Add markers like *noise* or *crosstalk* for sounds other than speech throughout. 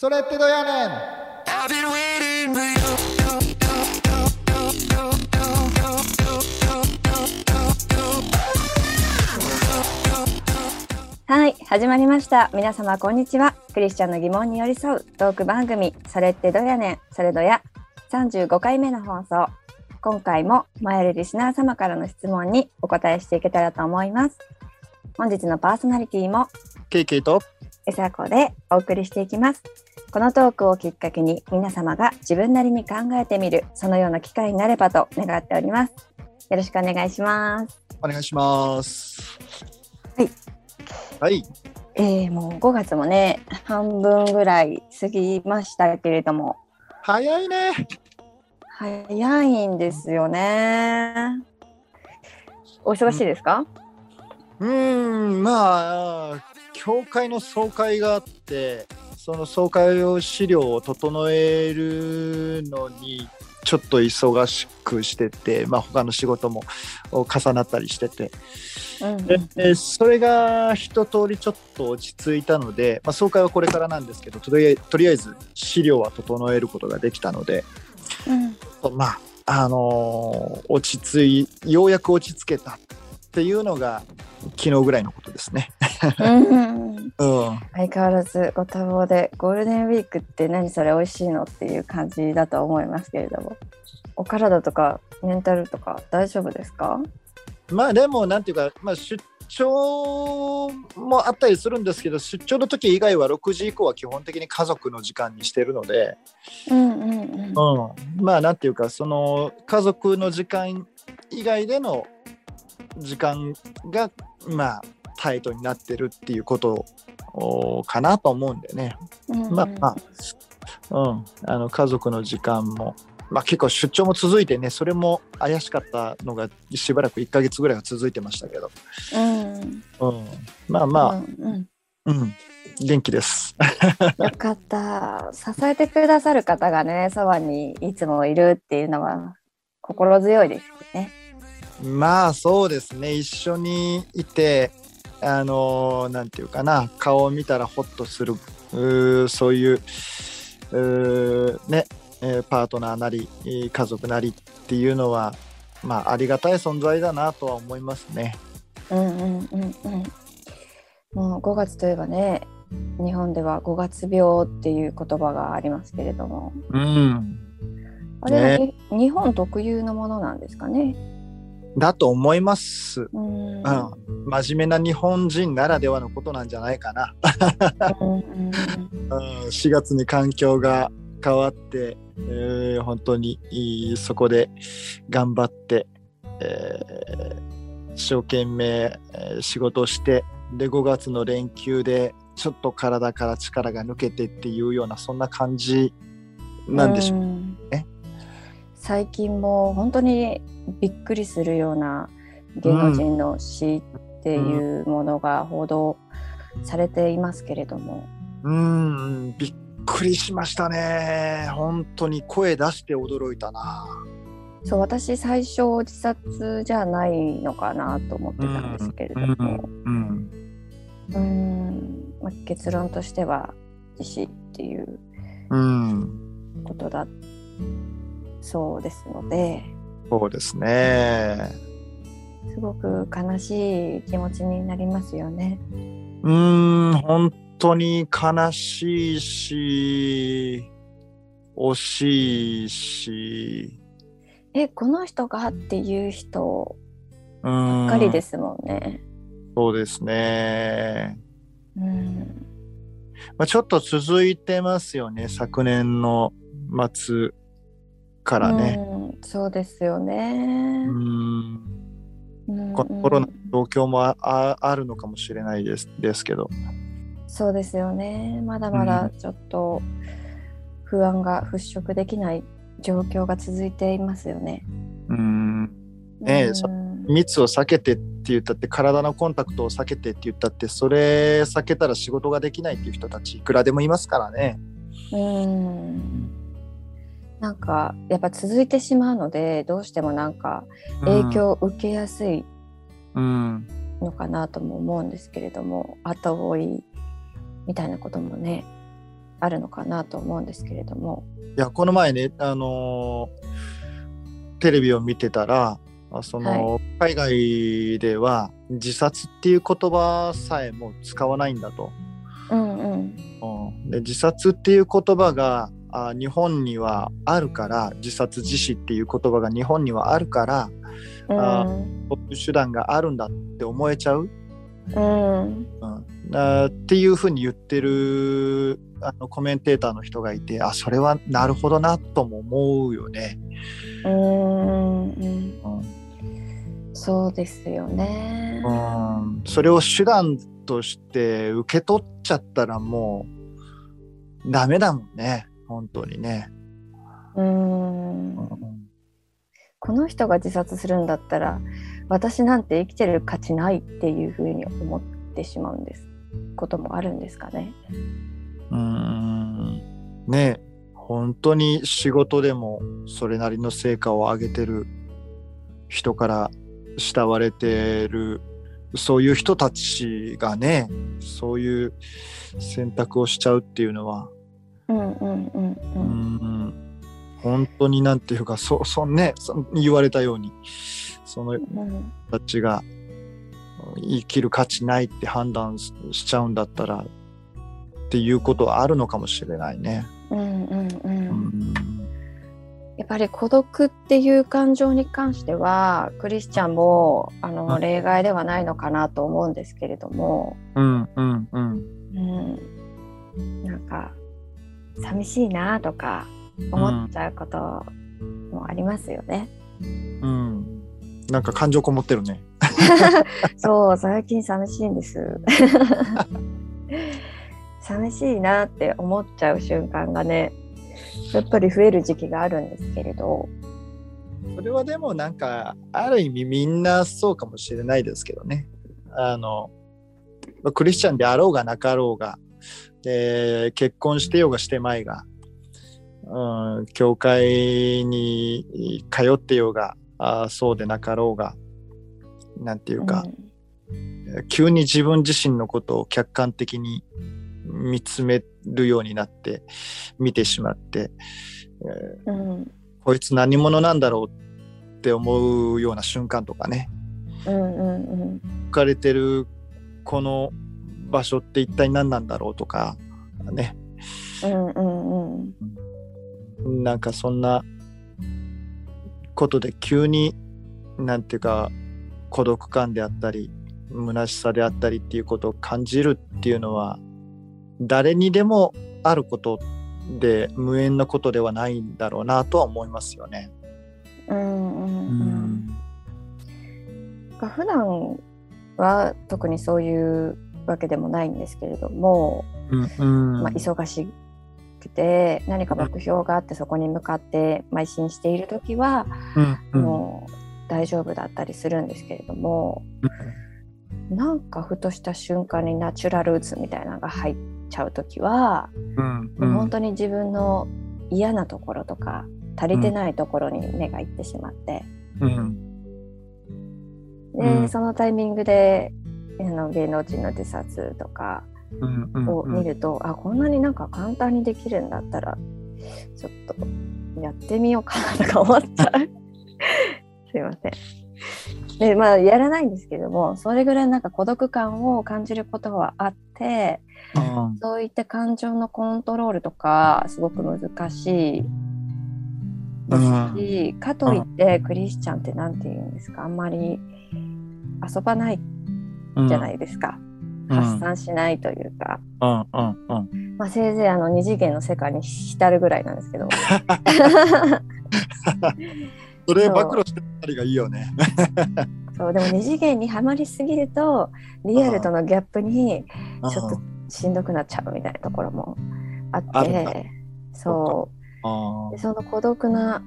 それってどやねん？はい、始まりました。皆様こんにちは。クリスチャンの疑問に寄り添うトーク番組、それってどやねん、それどや、35回目の放送。今回も前よりリスナー様からの質問にお答えしていけたらと思います。本日のパーソナリティもケイケイと？えさこでお送りしていきます。このトークをきっかけに皆様が自分なりに考えてみる、そのような機会になればと願っております。よろしくお願いします。お願いしますはいはいえー、もう5月もね、半分ぐらい過ぎましたけれども、早いね早いんですよね。お忙しいですか、うーんまあ教会の総会があってその総会を資料を整えるのにちょっと忙しくしてて、まあ、他の仕事も重なったりしてて、うんうん。それが一通りちょっと落ち着いたので、まあ、総会はこれからなんですけどとりあえとりあえず資料は整えることができたので、うん。まああのー落ち着いようやく落ち着けたっていうのが昨日ぐらいのことですね。相変わらずご多忙でゴールデンウィークって何それ美味しいのっていう感じだとは思いますけれども。お体とかメンタルとか大丈夫ですか？まあでもなんていうか、まあ、出張もあったりするんですけど出張の時以外は6時以降は基本的に家族の時間にしてるので、うんうんうん。うん、まあなんていうかその家族の時間以外での時間がまあタイトになってるっていうことおかなと思うんでね。うんうんまあまあ、うん、あの家族の時間も、まあ、結構出張も続いてねそれも怪しかったのがしばらく1ヶ月ぐらいは続いてましたけど、うんうん、まあまあ、うんうんうん元気です。*laughs* よかった。支えてくださる方がね、そばにいつもいるっていうのは心強いですよね。まあそうですね一緒にいてあのなんていうかな顔を見たらホッとするそういうね、えーパートナーなりえー家族なりっていうのはまあありがたい存在だなとは思いますね。うんうんうんうん。もう5月といえばね、日本では5月病っていう言葉がありますけれども、うん、あれはに、日本特有のものなんですかね。だと思います。うん。うん、真面目な日本人ならではのことなんじゃないかな。うんうんうん、4月に環境が変わって、えー本当にそこで頑張って、えー一生懸命、えー仕事をしてで5月の連休でちょっと体から力が抜けてっていうようなそんな感じなんでしょう。んね最近も本当にびっくりするような芸能人の死っていうものが報道されていますけれども、うん、びっくりしましたね。本当に声出して驚いたな。そう私最初自殺じゃないのかなと思ってたんですけれども、うんうんまあ結論としては自死っていううん、ことだそうですのでそうですね。すごく悲しい気持ちになりますよね。うーん、本当に悲しいし、惜しいし、えこの人がっていう人ばっかりですもんね。そうですね。うんまあ、ちょっと続いてますよね、昨年の末からね。うん、そうですようね。ん、うんこコロナの状況もあああるのかもしれないですですけど。そうですよね。まだまだちょっと不安が払拭できない状況が続いていますよね。うん、ねえうんそ密を避けてって言ったって体のコンタクトを避けてって言ったってそれ避けたら仕事ができないっていう人たちいくらでもいますからね。うんなんかやっぱ続いてしまうのでどうしてもなんか影響を受けやすいうん、のかなとも思うんですけれども後追いみたいなこともねあるのかなと思うんですけれども。いやこの前ねあのーテレビを見てたらあその、海外では自殺っていう言葉さえも使わないんだと。うんうん。うん、で自殺っていう言葉があ日本にはあるから自殺自死っていう言葉が日本にはあるからあそういう手段があるんだって思えちゃう、うん。うん、あっていうふうに言ってるあのコメンテーターの人がいてあそれはなるほどなとも思うよね。うんうん。うん。そうですよね。うん、それを手段として受け取っちゃったらもうダメだもんね本当にね。うんうんこの人が自殺するんだったら私なんて生きてる価値ないっていうふうに思ってしまうんですこともあるんですかね。うーんねえ本当に仕事でもそれなりの成果を上げてる人から慕われてるそういう人たちがねそういう選択をしちゃうっていうのはうんうんうんううんん。本当になんていうかそそねそ言われたようにそのたちが生きる価値ないって判断ししちゃうんだったらっていうことはあるのかもしれないね。うんうんうん。うん。やっぱり孤独っていう感情に関してはクリスチャンもあのうん。例外ではないのかなと思うんですけれども、うんうんうん。うん、なんか寂しいなとか思っちゃうこともありますよね。うんなんか感情こもってるね。*laughs* そう最近寂しいんです。*laughs* 寂しいなって思っちゃう瞬間がねやっぱり増える時期があるんですけれど。それはでもなんかある意味みんなそうかもしれないですけどね。あのクリスチャンであろうがなかろうが、で結婚してようがしてまいが、うん、教会に通ってようがあそうでなかろうがなんていうか、急に自分自身のことを客観的に見つめるようになって見てしまって、うん。こいつ何者なんだろうって思うような瞬間とかね。うんうんうん。置かれてるこの場所って一体何なんだろうとかね。うんうんうん。なんかそんなことで急になんていうか孤独感であったり虚しさであったりっていうことを感じるっていうのは誰にでもあることで無縁のことではないんだろうなとは思いますよね。うんうんうん。が普段は特にそういうわけでもないんですけれども、うんうん。まあ、忙しくて何か目標があってそこに向かって邁進している時は、うんうん。もう大丈夫だったりするんですけれども、なんかふとした瞬間にナチュラルうつみたいなのが入っちゃう時は、うんもう本当に自分の嫌なところとか足りてないところに目がいってしまって、うん。で、うん。そのタイミングであの芸能人の自殺とかうんうんを見ると、あこんなになんか簡単にできるんだったらちょっとやってみようかなとか思っちゃう。*laughs* すいません。でまあやらないんですけどもそれぐらいなんか孤独感を感じることはあってうん。そういった感情のコントロールとかすごく難しい。ですし、かといってクリスチャンって何て言うんですか？あんまり遊ばないじゃないですか、発散しないというか、うんうんうん。まあ、せいぜいあの二次元の世界に浸るぐらいなんですけど。*laughs* それ暴露してたりがいいよね。*laughs* そうでも二次元にはまりすぎるとリアルとのギャップにちょっとしんどくなっちゃうみたいなところもあってそう。あでその孤独な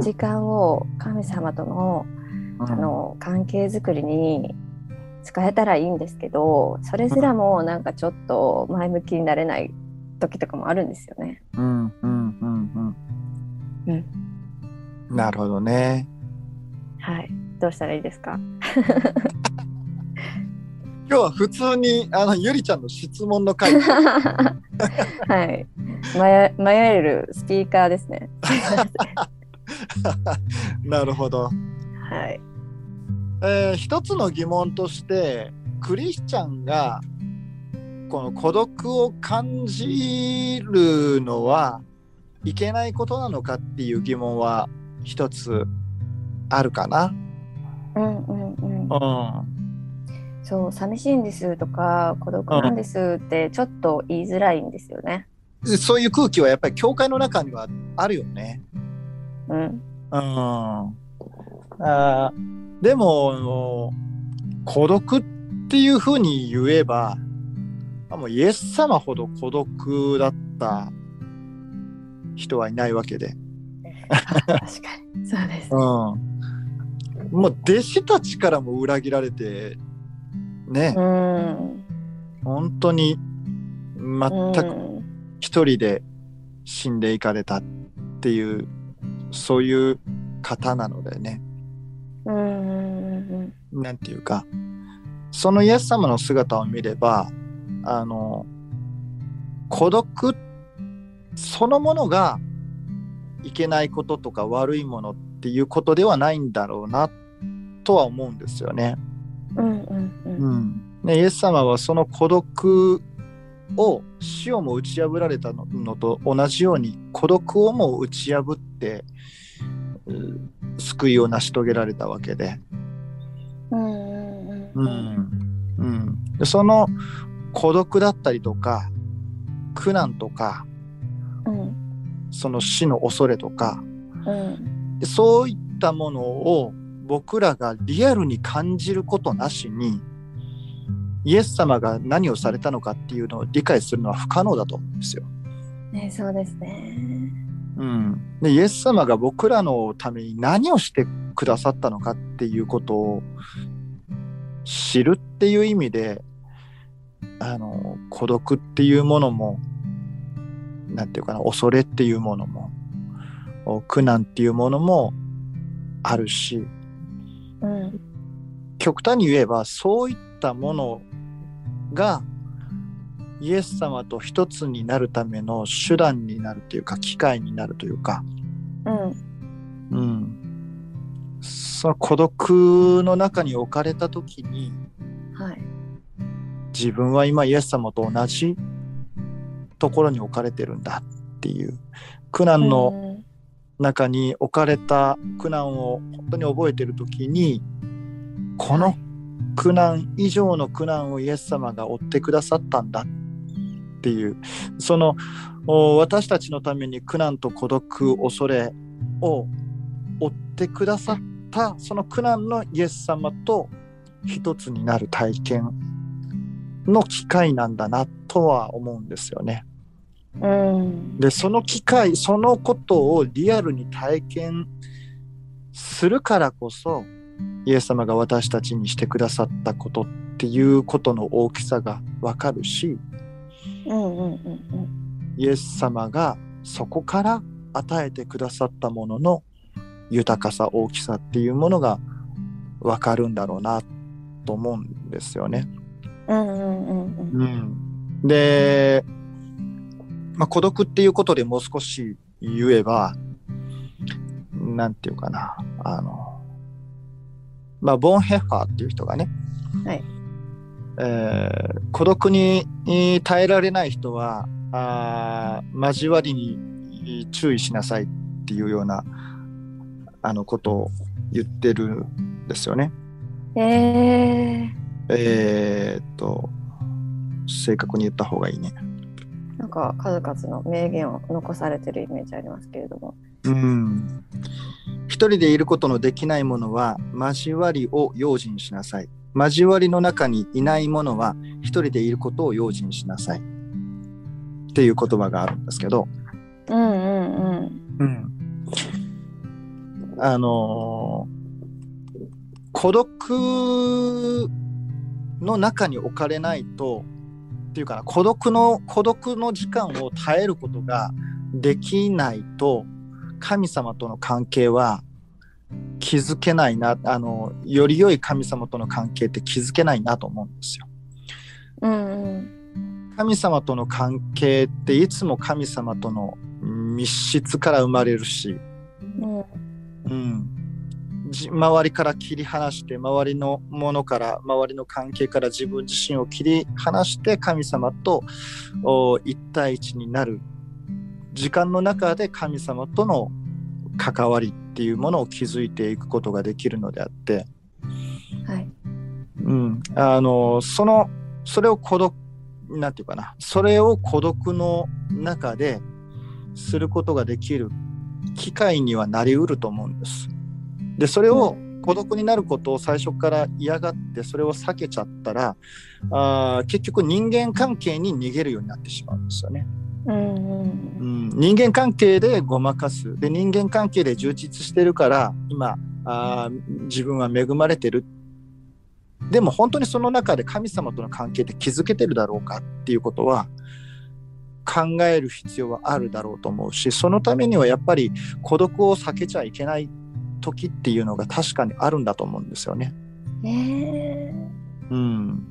時間を神様とのーあの関係づくりに使えたらいいんですけどそれすらもなんかちょっと前向きになれない時とかもあるんですよね。うんうんうんうんなるほどね。はい、どうしたらいいですか？*laughs* 今日は普通にあのゆりちゃんの質問の回 *laughs* はい、迷迷えるスピーカーですね。*laughs* なるほど。はい。えー一つの疑問としてクリスチャンがこの孤独を感じるのはいけないことなのかっていう疑問は一つあるかな。うんうんうん。うんそう、寂しいんですとか、孤独なんですってちょっと言いづらいんですよね。そういう空気はやっぱり教会の中にはあるよね。うん。うん、あーでも孤独っていうふうに言えばあもうイエス様ほど孤独だった人はいないわけで、確かに。そうです。うん、もう弟子たちからも裏切られてね、うん。本当に全くうん一人で死んでいかれたっていうそういう方なのでねうんうんうんなんていうかそのイエス様の姿を見ればあの孤独そのものがいけないこととか悪いものっていうことではないんだろうなとは思うんですよね。うんうんうん。うん、でイエス様はその孤独を死をも打ち破られたののと同じように孤独をも打ち破ってう救いを成し遂げられたわけで。うんその孤独だったりとか苦難とかうんその死の恐れとかうんでそういったものを僕らがリアルに感じることなしにイエス様が何をされたのかっていうのを理解するのは不可能だと思うんですよ。ねそうですね。うん、でイエス様が僕らのために何をしてくださったのかっていうことを知るっていう意味であの孤独っていうものもなんていうかな恐れっていうものもお苦難っていうものもあるしうん。極端に言えばそういったものがイエス様と一つになるための手段になるというか機会になるというか。うん。うん、その孤独の中に置かれた時にはい。自分は今イエス様と同じところに置かれてるんだっていう。苦難の中に置かれた苦難を本当に覚えてる時にこのはい苦難以上の苦難をイエス様が負ってくださったんだっていうそのお私たちのために苦難と孤独恐れを負ってくださったその苦難のイエス様と一つになる体験の機会なんだなとは思うんですよね。うんでその機会そのことをリアルに体験するからこそイエス様が私たちにしてくださったことっていうことの大きさがわかるしうんうんうんイエス様がそこから与えてくださったものの豊かさ大きさっていうものがわかるんだろうなと思うんですよね。うんうんうんうん。うん、で、まあ、孤独っていうことでもう少し言えばなんていうかな。あのまあボン・ヘッファーっていう人がね、はいえー孤独にに耐えられない人はあー交わりに注意しなさいっていうようなあのことを言ってるんですよね。ええーっと正確に言った方がいいね。ー、なんか数々の名言を残されてるイメージありますけれども。うん。一人でいることのできないものは交わりを用心しなさい。交わりの中にいないものは一人でいることを用心しなさい。っていう言葉があるんですけど、うんうんうん。うん。あのー孤独の中に置かれないと、っていうかな、孤独の、孤独の時間を耐えることができないと、神様との関係は築けないな、あの、より良い神様との関係って築けないなと思うんですよ。うんうん。神様との関係っていつも神様との密室から生まれるし、うん。うん、じ周りから切り離して周りのものから周りの関係から自分自身を切り離して神様とお一対一になる時間の中で神様との関わりっていうものを築いていくことができるのであって、はい。うん、あのそのそれを孤独なんていうかなそれを孤独の中ですることができる機会にはなりうると思うんです。でそれを孤独になることを最初から嫌がってそれを避けちゃったらあー結局人間関係に逃げるようになってしまうんですよね。うんうんうん、人間関係でごまかす。で人間関係で充実してるから今あー自分は恵まれてる。でも本当にその中で神様との関係って築けてるだろうかっていうことは考える必要はあるだろうと思うしそのためにはやっぱり孤独を避けちゃいけない時っていうのが確かにあるんだと思うんですよね。ねえ。うん、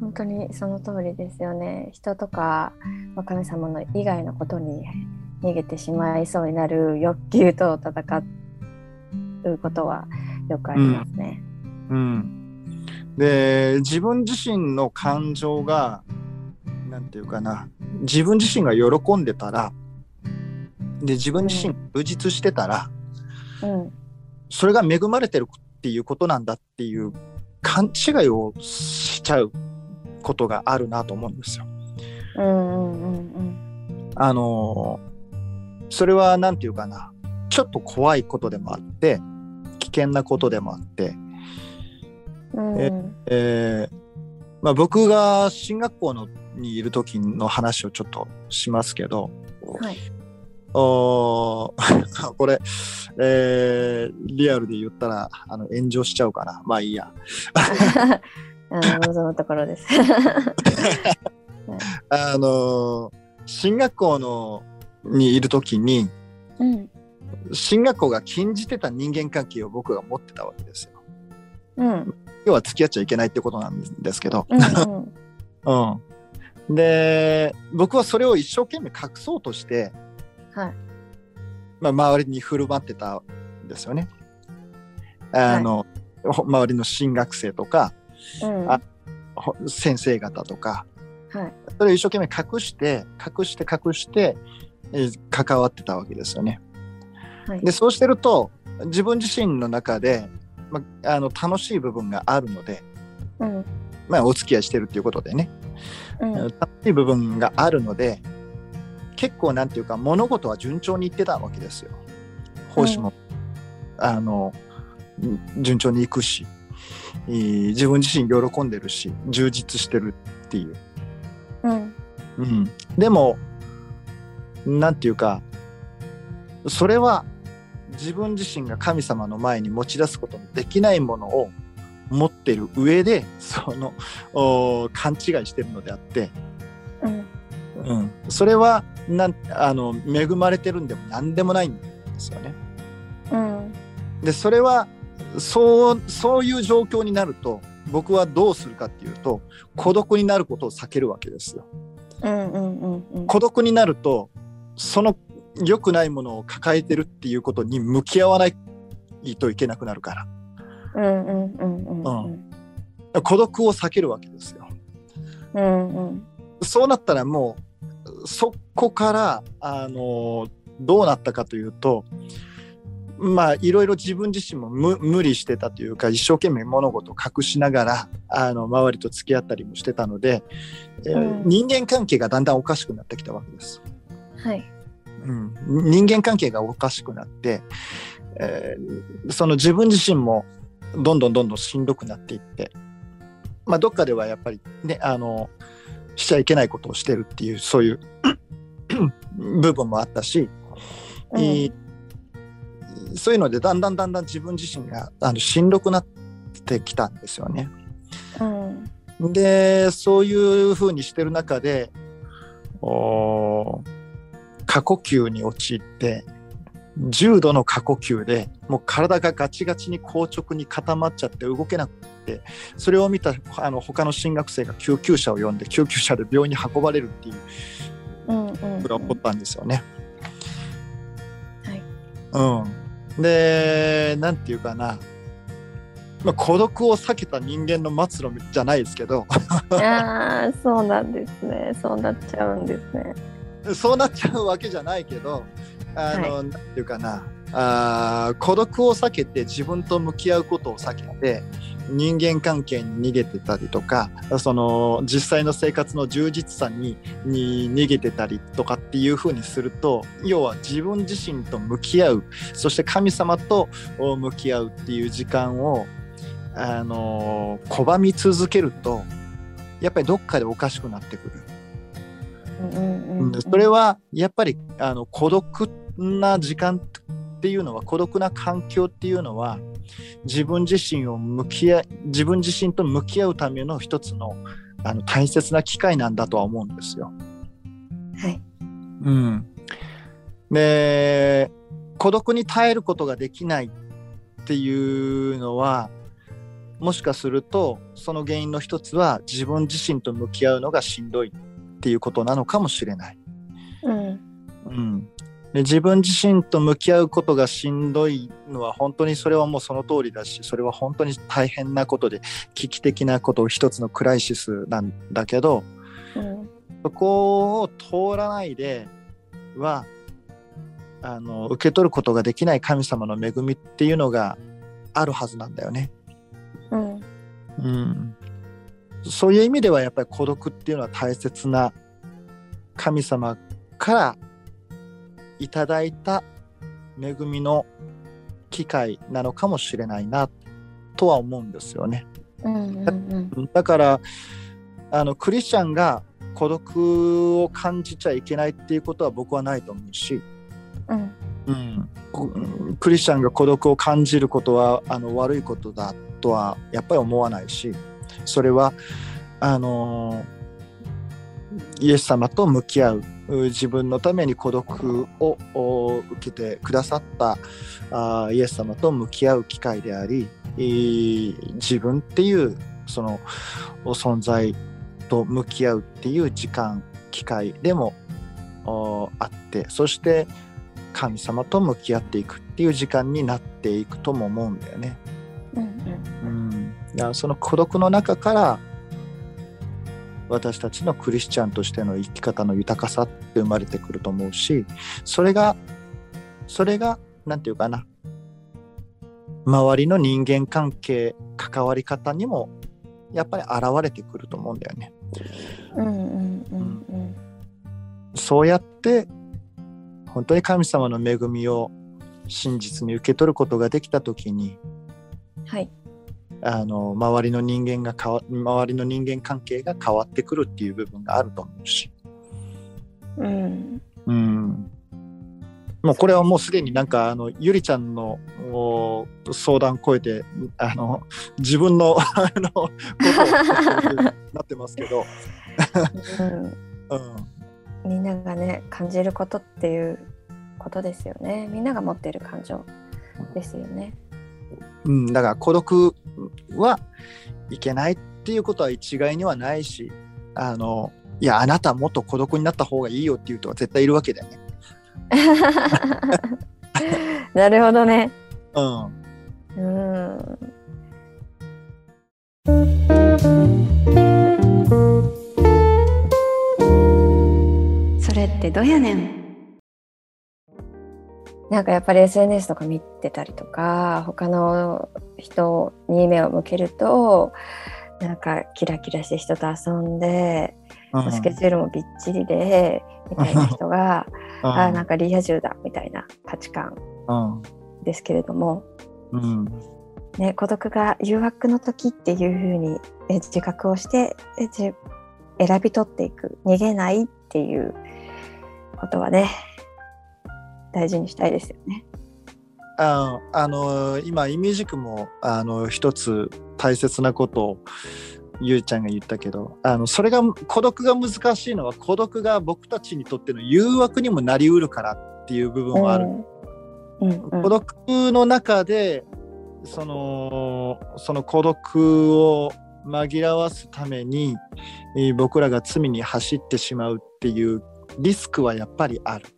本当にその通りですよね。人とか、まあ、神様の以外のことに逃げてしまいそうになる欲求と戦うことはよくありますね。うん、で自分自身の感情がなんていうかな。自分自身が喜んでたらで自分自身が充実してたら、うん、それが恵まれてるっていうことなんだっていう勘違いをしちゃうことがあるなと思うんですよ。うん、うん、うん、あのそれはなんていうかな。ちょっと怖いことでもあって危険なことでもあって、うん、ええーまあ、僕が進学校のにいる時の話をちょっとしますけど、はい。おー *laughs* これ、えーリアルで言ったらあの炎上しちゃうかな。まあいいや *laughs* あの望むところです。*laughs* あの進学校のにいる時にうん、進学校が禁じてた人間関係を僕が持ってたわけですよ。うん、要は付き合っちゃいけないってことなんですけど、うん、うん、で僕はそれを一生懸命隠そうとして、はい。まあ、周りに振る舞ってたんですよね。あの、ほ周りの進学生とかうん、あほ先生方とかはい。それを一生懸命隠して隠して隠して、えー関わってたわけですよね。はい。でそうしてると自分自身の中で、まあ、あの楽しい部分があるので、うん、まあ、お付き合いしてるっていうことでね、うん、楽しい部分があるので結構なんていうか物事は順調にいってたわけですよ。奉仕も、あのん順調にいくしえー自分自身喜んでるし充実してるっていう。うん、うん、でもなんていうかそれは自分自身が神様の前に持ち出すことのできないものを持ってる上でそのお勘違いしてるのであって、うん、うん、それはなんあの恵まれてるんでも何でもないんですよね。うん、でそれはそうそういう状況になると僕はどうするかっていうと孤独になることを避けるわけですよ。うん、うん、うん、うん。孤独になるとその良くないものを抱えてるっていうことに向き合わないといけなくなるから孤独を避けるわけですよ。うん、うん、そうなったらもうそこからあのどうなったかというとまあいろいろ自分自身も無無理してたというか一生懸命物事を隠しながらあの周りと付き合ったりもしてたので、えーうん人間関係がだんだんおかしくなってきたわけです。はい。うん、人間関係がおかしくなって、えーその自分自身もどんどんどんどんしんどくなっていって、まあ、どっかではやっぱりねあのしちゃいけないことをしてるっていうそういう *coughs* 部分もあったし、うんいそういうのでだんだんだんだん自分自身があのしんどくなってきたんですよね。うん、でそういうふうにしてる中でお過呼吸に陥って重度の過呼吸でもう体がガチガチに硬直に固まっちゃって動けなくてそれを見たあの他の進学生が救急車を呼んで救急車で病院に運ばれるっていううんうんことが起こったんですよね。はいうん、でなんていうかな、まあ、孤独を避けた人間の末路じゃないですけど。*laughs* ああそうなんですね。そうなっちゃうんですね。そうなっちゃうわけじゃないけどあの、なんていうかな。あー孤独を避けて自分と向き合うことを避けて人間関係に逃げてたりとかその実際の生活の充実さにに逃げてたりとかっていうふうにすると要は自分自身と向き合うそして神様と向き合うっていう時間をあの拒み続けるとやっぱりどっかでおかしくなってくる。それはやっぱりあの孤独な時間っていうのは孤独な環境っていうのは自分自身を向き合い自分自身と向き合うための一つのあの大切な機会なんだとは思うんですよ。はいうん、で孤独に耐えることができないっていうのはもしかするとその原因の一つは自分自身と向き合うのがしんどいっていうことなのかもしれない。うんうん、で自分自身と向き合うことがしんどいのは本当にそれはもうその通りだしそれは本当に大変なことで危機的なことを一つのクライシスなんだけどうんそこを通らないではあの受け取ることができない神様の恵みっていうのがあるはずなんだよね。うんうん、そういう意味ではやっぱり孤独っていうのは大切な神様からいただいた恵みの機会なのかもしれないなとは思うんですよね。うんうんだからあのクリスチャンが孤独を感じちゃいけないっていうことは僕はないと思うし、うん。うん、こクリスチャンが孤独を感じることはあの悪いことだとはやっぱり思わないしそれはあのイエス様と向き合う自分のために孤独をお受けてくださったあイエス様と向き合う機会でありえー自分っていうその存在と向き合うっていう時間機会でもおあってそして神様と向き合っていくっていう時間になっていくとも思うんだよね。うんうん、その孤独の中から私たちのクリスチャンとしての生き方の豊かさって生まれてくると思うしそれがそれがなんていうかな。周りの人間関係関わり方にもやっぱり現れてくると思うんだよね。そうやって本当に神様の恵みを真実に受け取ることができた時にはいあの周りの人間が変わ周りの人間関係が変わってくるっていう部分があると思うし、うん。うん、もうこれはもうすでになんかあのゆりちゃんのお相談超えてあの自分の *laughs* あのことをなってますけど、うん。うん、みんながね感じることっていうことですよね。みんなが持っている感情ですよねうん、だから孤独はいけないっていうことは一概にはないしあのいやあなたもっと孤独になった方がいいよっていう人は絶対いるわけだよね。*laughs* なるほどね。うん。うん。それってどうやねんなんかやっぱり SNS とか見てたりとか他の人に目を向けるとなんかキラキラして人と遊んで、うん。スケジュールもびっちりでみたいな人が、うん。あーなんかリア充だみたいな価値観うんですけれども、うん。ね、孤独が誘惑の時っていうふうにえ自覚をして選び取っていく。逃げないっていうことはね大事にしたいですよね。ああの今イミジックもあの一つ大切なことをゆうちゃんが言ったけどあのそれが孤独が難しいのは孤独が僕たちにとっての誘惑にもなりうるからっていう部分はある、うんうん孤独の中でそのその孤独を紛らわすためにえー僕らが罪に走ってしまうっていうリスクはやっぱりある。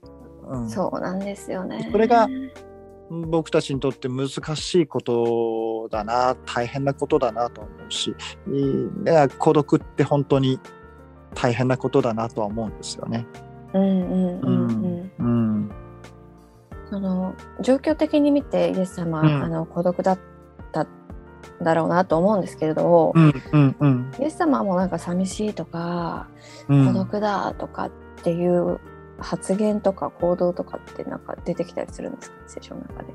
うん、そうなんですよね。それが僕たちにとって難しいことだな大変なことだなと思うし孤独って本当に大変なことだなとは思うんですよね。うんうんうんうん。うんその状況的に見てイエス様、うんあの孤独だったんだろうなと思うんですけれど、イエス様もなんか寂しいとか、うん孤独だとかっていう発言とか行動とかってなんか出てきたりするんですか？聖書の中で。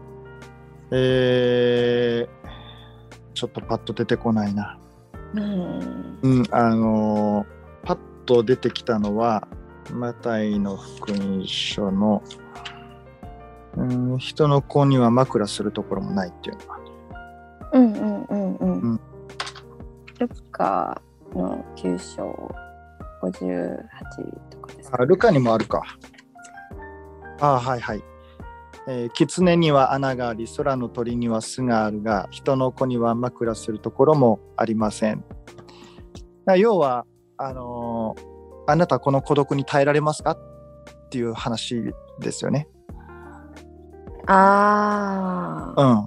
えーちょっとパッと出てこないな。うんうん、あのーパッと出てきたのは、マタイの福音書の、うん、人の子には枕するところもないっていうのが。うんうんうんうん。うんルッカの9章58ですか、あ、ルカにもあるか。あはいはい。えー、狐には穴があり、空の鳥には巣があるが、人の子には枕するところもありません。要は、あのーあなたこの孤独に耐えられますか？っていう話ですよね。ああ、うん。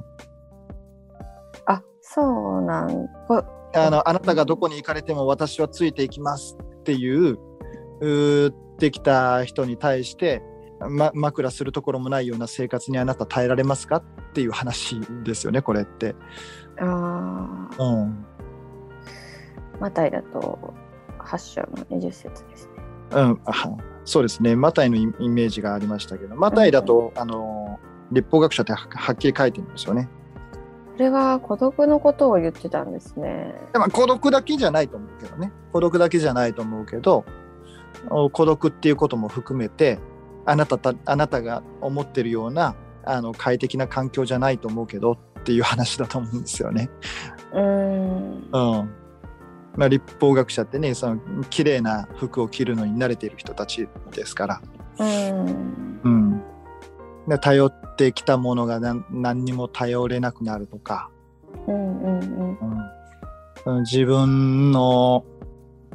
あそうなんこあのあなたがどこに行かれても私はついていきますっていううーできた人に対して、ま、枕するところもないような生活にあなた耐えられますかっていう話ですよねこれって。ああうんマタイだと8章の20節ですね。うん、あそうですねマタイのイイメージがありましたけどマタイだと、あの立法学者ってははっきり書いてるんですよね。これは孤独のことを言ってたんですね。でまあ孤独だけじゃないと思うけどね孤独だけじゃないと思うけどお孤独っていうことも含めてあなたたあなたが思ってるようなあの快適な環境じゃないと思うけどっていう話だと思うんですよね。うーん。うん。まあ、立法学者ってねその綺麗な服を着るのに慣れている人たちですから、うん。うん、で頼ってきたものが何何にも頼れなくなるとか、うんうん。うん。うん、自分の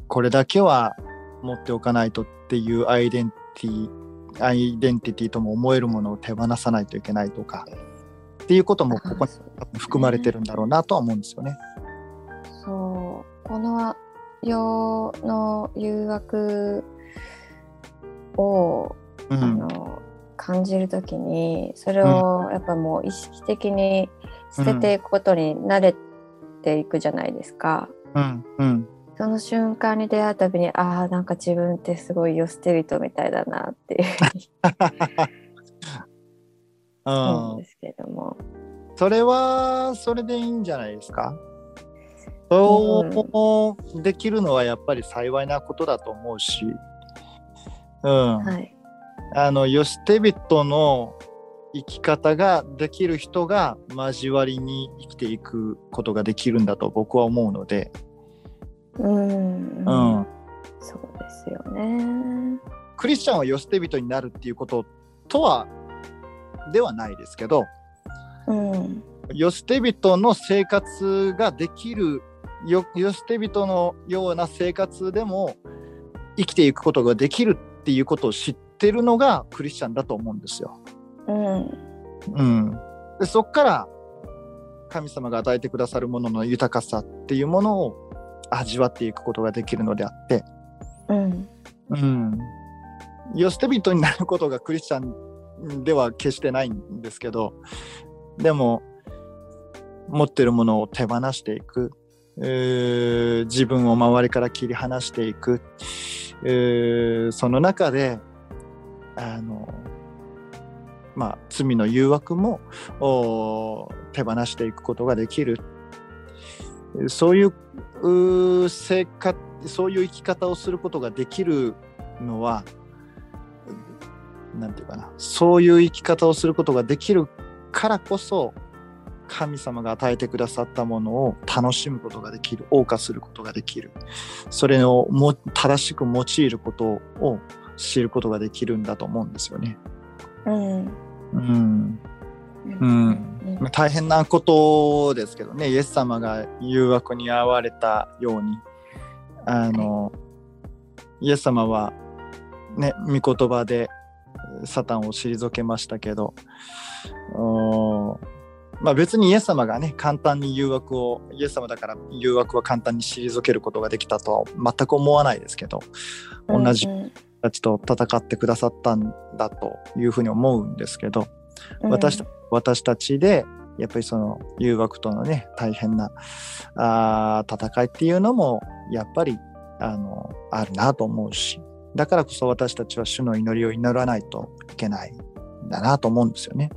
これだけは持っておかないとっていうアイデンティアイデンティティとも思えるものを手放さないといけないとかっていうこともここに含まれてるんだろうなとは思うんですよね。そう。この世の誘惑を、あうん。の感じるときにそれをやっぱもう意識的に捨てていくことに慣れていくじゃないですか。うん。うんその瞬間に出会うたびにああなんか自分ってすごい世捨て人みたいだなっていう思うんですけれども。それはそれでいいんじゃないですか？そうできるのはやっぱり幸いなことだと思うし、うん、はい。あのよしテ人の生き方ができる人が交わりに生きていくことができるんだと僕は思うので、うん、うん、そうですよね。クリスチャンはよしテ人になるっていうこととはではないですけど、うん。よしテ人の生活ができるよよしテ人のような生活でも生きていくことができるっていうことを知ってるのがクリスチャンだと思うんですよ。うん。うん、でそこから神様が与えてくださるものの豊かさっていうものを味わっていくことができるのであって、うん。うん、よしテ人になることがクリスチャンでは決してないんですけどでも持ってるものを手放していく、えー自分を周りから切り離していく、えーその中であのまあ罪の誘惑もお手放していくことができるそういう生活そういう生き方をすることができるのはなんていうかな。そういう生き方をすることができるからこそ神様が与えてくださったものを楽しむことができる謳歌することができる。それをも正しく用いることを知ることができるんだと思うんですよね。うん。うん、うんまあ大変なことですけどねイエス様が誘惑に遭われたように。あの、イエス様はね御言葉でサタンを退けましたけどまあ別にイエス様がね簡単に誘惑をイエス様だから誘惑は簡単に退けることができたとは全く思わないですけど同じうん。うんたちと戦ってくださったんだというふうに思うんですけど、私た私たちでやっぱりその誘惑とのね大変なあー戦いっていうのもやっぱりあのあるなと思うしだからこそ私たちは主の祈りを祈らないといけないんだなと思うんですよね。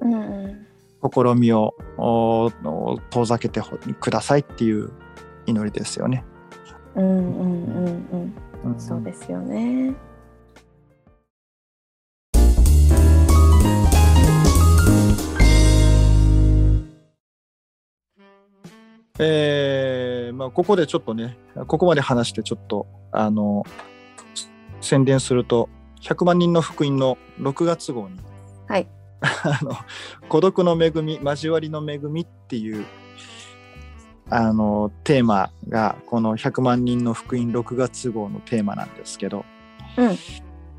うんうん試みを遠ざけてほくださいっていう祈りですよね。うんうんうんうんんそうですよね。えーまあ、ここでちょっとね、ここまで話してちょっと、あの、宣伝すると、100万人の福音の6月号に、はい。*laughs* あの、孤独の恵み、交わりの恵みっていう、あの、テーマが、この100万人の福音6月号のテーマなんですけど、うん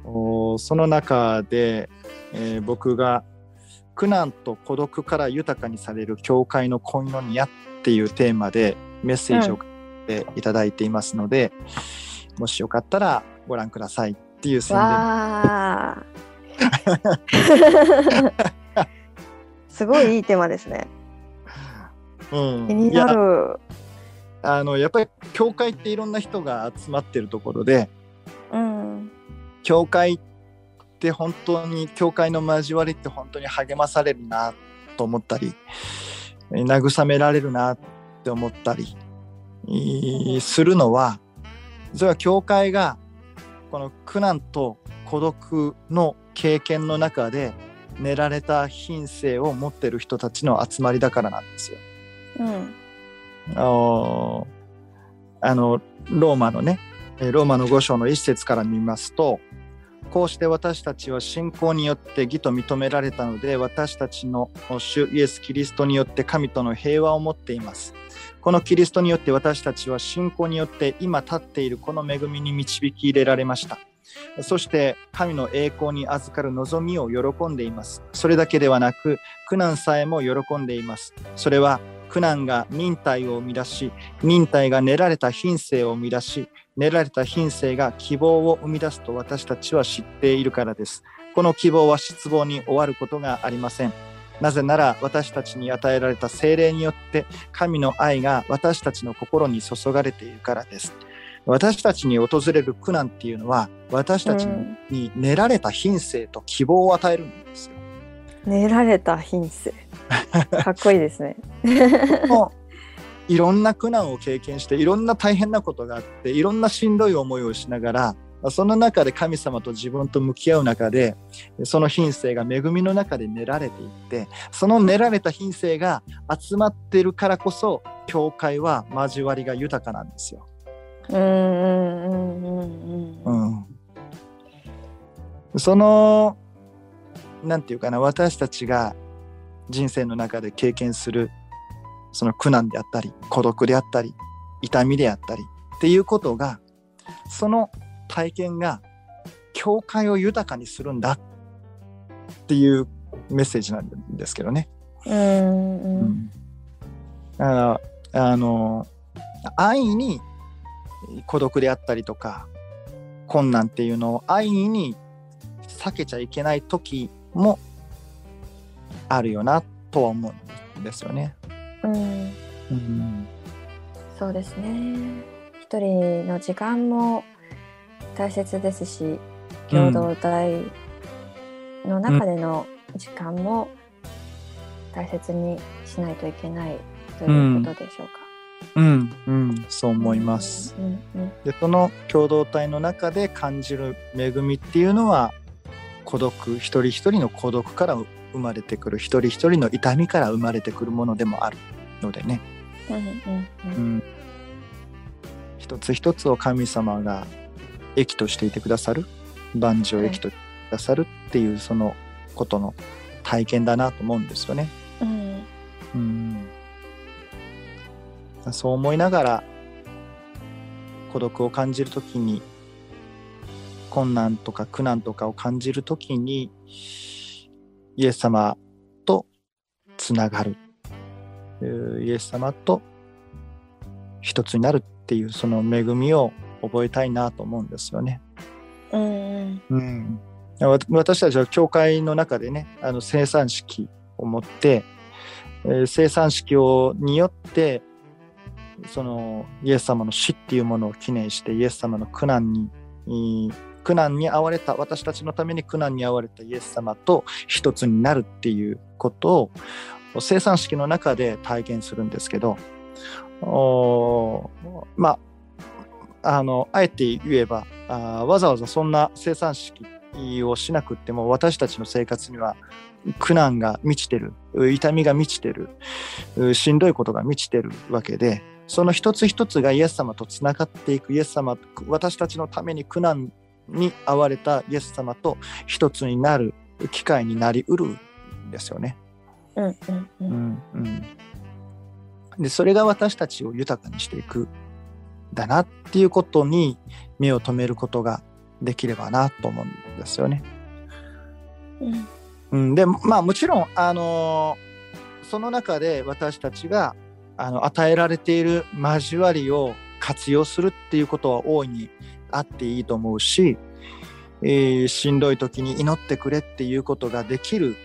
おその中で、えー僕が苦難と孤独から豊かにされる教会のコイノニアっていうテーマでメッセージを書いていただいていますので、もしよかったらご覧くださいっていう宣伝。*laughs* すごいいいテーマですね。うん気になる。あのやっぱり教会っていろんな人が集まってるところでうん。教会って本当に教会の交わりって本当に励まされるなと思ったりえー慰められるなって思ったりするのはそれは教会がこの苦難と孤独の経験の中で練られた品性を持ってる人たちの集まりだからなんですよ。うん。あのローマのねえーローマの5章の一節から見ますとこうして私たちは信仰によって義と認められたので私たちの主イエス・キリストによって神との平和を持っています。このキリストによって私たちは信仰によって今立っているこの恵みに導き入れられました。そして神の栄光に預かる望みを喜んでいます。それだけではなく苦難さえも喜んでいます。それは苦難が忍耐を生み出し忍耐が練られた品性を生み出し練られた品性が希望を生み出すと私たちは知っているからですこの希望は失望に終わることがありませんなぜなら私たちに与えられた精霊によって神の愛が私たちの心に注がれているからです私たちに訪れる苦難っていうのは私たちうんに練られた品性と希望を与えるんですよ練られた品性。かっこいいですね。*laughs* いろんな苦難を経験していろんな大変なことがあっていろんなしんどい思いをしながらその中で神様と自分と向き合う中でその品性が恵みの中で練られていってその練られた品性が集まってるからこそ教会は交わりが豊かなんですよ。うんうんうんうんうん。うん、そのなんていうかな私たちが人生の中で経験するその苦難であったり孤独であったり痛みであったりっていうことがその体験が教会を豊かにするんだっていうメッセージなんですけどね。うんうんだからあの安易に孤独であったりとか困難っていうのを安易に避けちゃいけない時もあるよなとは思うんですよね。うん。うんそうですね。一人の時間も大切ですし、共同体の中での時間も大切にしないといけないということでしょうか。うん、うん、そう思います。うんうんでその共同体の中で感じる恵みっていうのは孤独一人一人の孤独から生まれてくる一人一人の痛みから生まれてくるものでもあるのでね。うんうんううん。ん、一つ一つを神様が益としていてくださる。万事を益としてくださるっていうそのことの体験だなと思うんですよね。うん。うん、そう思いながら孤独を感じるときに困難とか苦難とかを感じるときにイエス様とつながる。えーイエス様と一つになるっていうその恵みを覚えたいなと思うんですよね。うんうん、わ私たちは教会の中でねあの生産式を持って、えー生産式をによってそのイエス様の死っていうものを記念してイエス様の苦難に苦難に遭われた私たちのために苦難に遭われたイエス様と一つになるっていうことを生産式の中で体験するんですけどまああのあえて言えばあわざわざそんな生産式をしなくっても私たちの生活には苦難が満ちてる痛みが満ちてるしんどいことが満ちてるわけでその一つ一つがイエス様とつながっていくイエス様私たちのために苦難に遭われたイエス様と一つになる機会になりうるんですよね。うんうんううんんうん、でそれが私たちを豊かにしていくんだなっていうことに目を留めることができればなと思うんですよね。うんうん、でまあもちろん、あのーその中で私たちがあの与えられている交わりを活用するっていうことは大いにあっていいと思うし、えーしんどい時に祈ってくれっていうことができる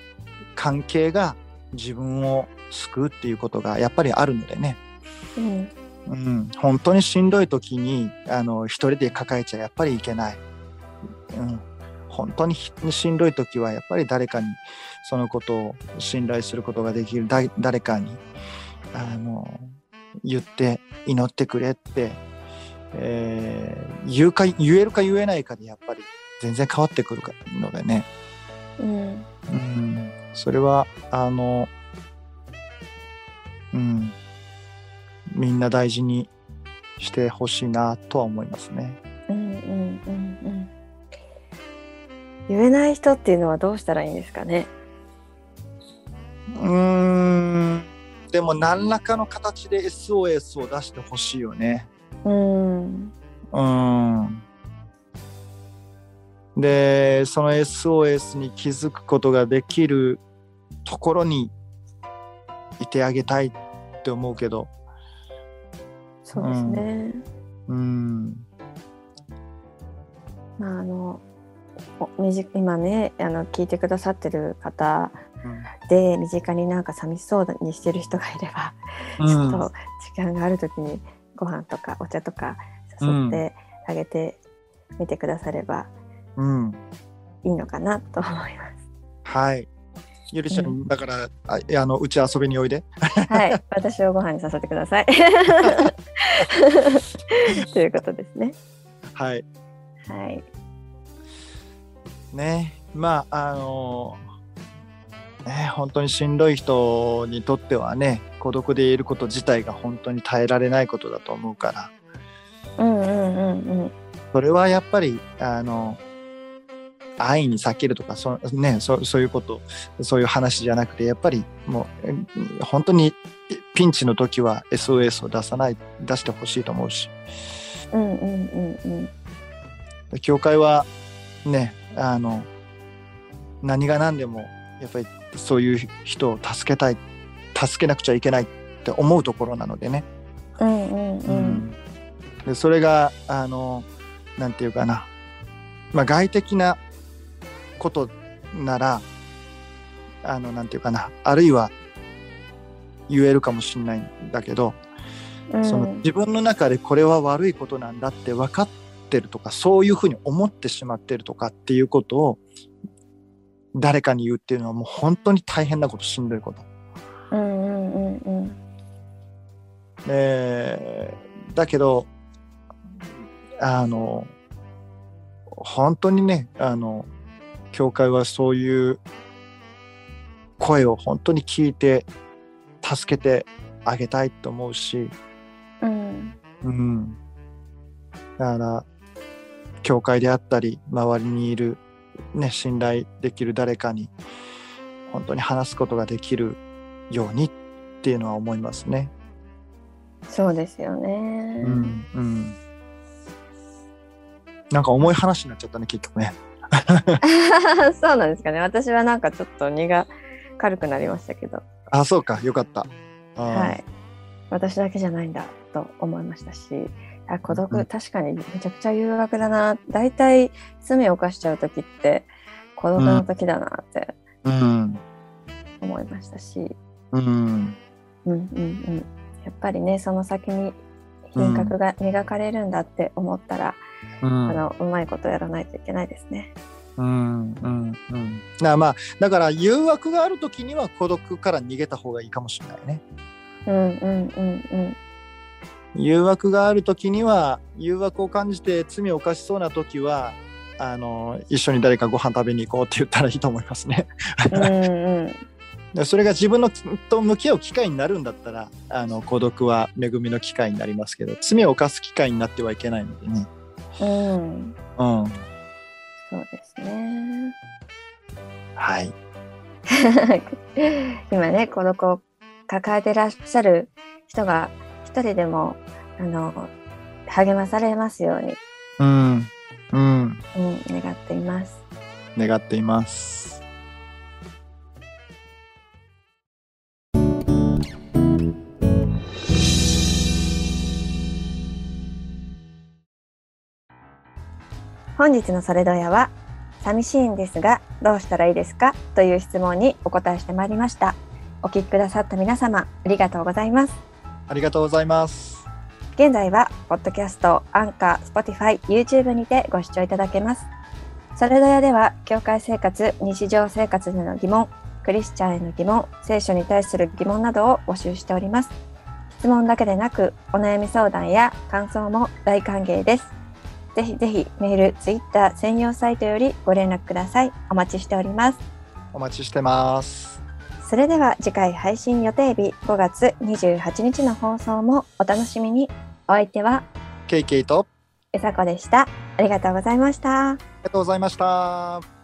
関係が自分を救うっていうことがやっぱりあるのでね、うん。うん、本当にしんどい時にあの一人で抱えちゃやっぱりいけない、うん、本当にひしんどい時はやっぱり誰かにそのことを信頼することができるだ誰かにあの言って祈ってくれって、えー言うか言えるか言えないかでやっぱり全然変わってくるのでね、うんうん、それはあの、うん、みんな大事にしてほしいなとは思いますね。うんうんうんうん言えない人っていうのはどうしたらいいんですかね？うーんでも何らかの形で SOS を出してほしいよね。うん。うん。でその SOS に気づくことができるところにいてあげたいって思うけど。そうですね。うん。まああのおみじ今ねあの聞いてくださってる方で身近になんか寂しそうにしてる人がいれば、うん。ちょっと時間がある時にご飯とかお茶とか誘ってあげてみてくださればうんいいのかなと思います。はい。ゆりちゃん、うだからああのうち遊びにおいで。はい、私をご飯に誘ってください。*laughs* ということですね。はい。はい。ねまああのね本当にしんどい人にとってはね孤独でいること自体が本当に耐えられないことだと思うからうんうんうんうん。それはやっぱりあの安易に避けるとかそ,、ね、そそういうことそういう話じゃなくてやっぱりもうえ本当にピンチの時は SOS を出さない出してほしいと思うしうんうんうんうん。教会はねあの何が何でもやっぱりそういう人を助けたい助けなくちゃいけないって思うところなのでね、うんうんうん。でそれがあのなんていうかな、まあ、外的なことならあのなんていうかな。あるいは言えるかもしれないんだけど、うん。その自分の中でこれは悪いことなんだって分かってるとかそういうふうに思ってしまってるとかっていうことを誰かに言うっていうのはもう本当に大変なことしんどいこと。うんうんうんうん。でだけどあの本当にねあの教会はそういう声を本当に聞いて助けてあげたいと思うし、うん。うん、だから教会であったり周りにいる、ね、信頼できる誰かに本当に話すことができるようにっていうのは思いますね。そうですよね。うんうん、なんか重い話になっちゃったね結局ね。*laughs* そうなんですかね。私はなんかちょっと荷が軽くなりましたけど、あそうかよかった。ははい。私だけじゃないんだと思いましたし、あ孤独、うん確かにめちゃくちゃ誘惑だな。大体罪を犯しちゃう時って孤独の時だなってうん思いましたし、うんうんうんうん。やっぱりね、その先に品格が磨かれるんだって思ったら、うんあのうまいことやらないといけないですね。うんうんうんまあだから誘惑がある時には孤独から逃げた方がいいかもしれないね。うんうんうん誘惑がある時には誘惑を感じて罪を犯しそうな時はあの一緒に誰かご飯食べに行こうって言ったらいいと思いますね。うん。うんうん。でそれが自分のと向き合う機会になるんだったらあの孤独は恵みの機会になりますけど罪を犯す機会になってはいけないのでね。うん、うん、そうですね。はい。*laughs* 今ね、孤独を抱えてらっしゃる人が一人でもあの励まされますように、うん、うん、うん、願っています。願っています。本日のそれどやは寂しいんですがどうしたらいいですか？という質問にお答えしてまいりました。お聞きくださった皆様ありがとうございます。ありがとうございます。現在は、ポッドキャスト、アンカー、Spotify、YouTube にてご視聴いただけます。それどやでは、教会生活、日常生活での疑問、クリスチャンへの疑問、聖書に対する疑問などを募集しております。質問だけでなく、お悩み相談や感想も大歓迎です。ぜひぜひメール、ツイッター専用サイトよりご連絡ください。お待ちしております。お待ちしてます。それでは次回配信予定日5月28日の放送もお楽しみに。お相手はケイケイとうさこでした。ありがとうございました。ありがとうございました。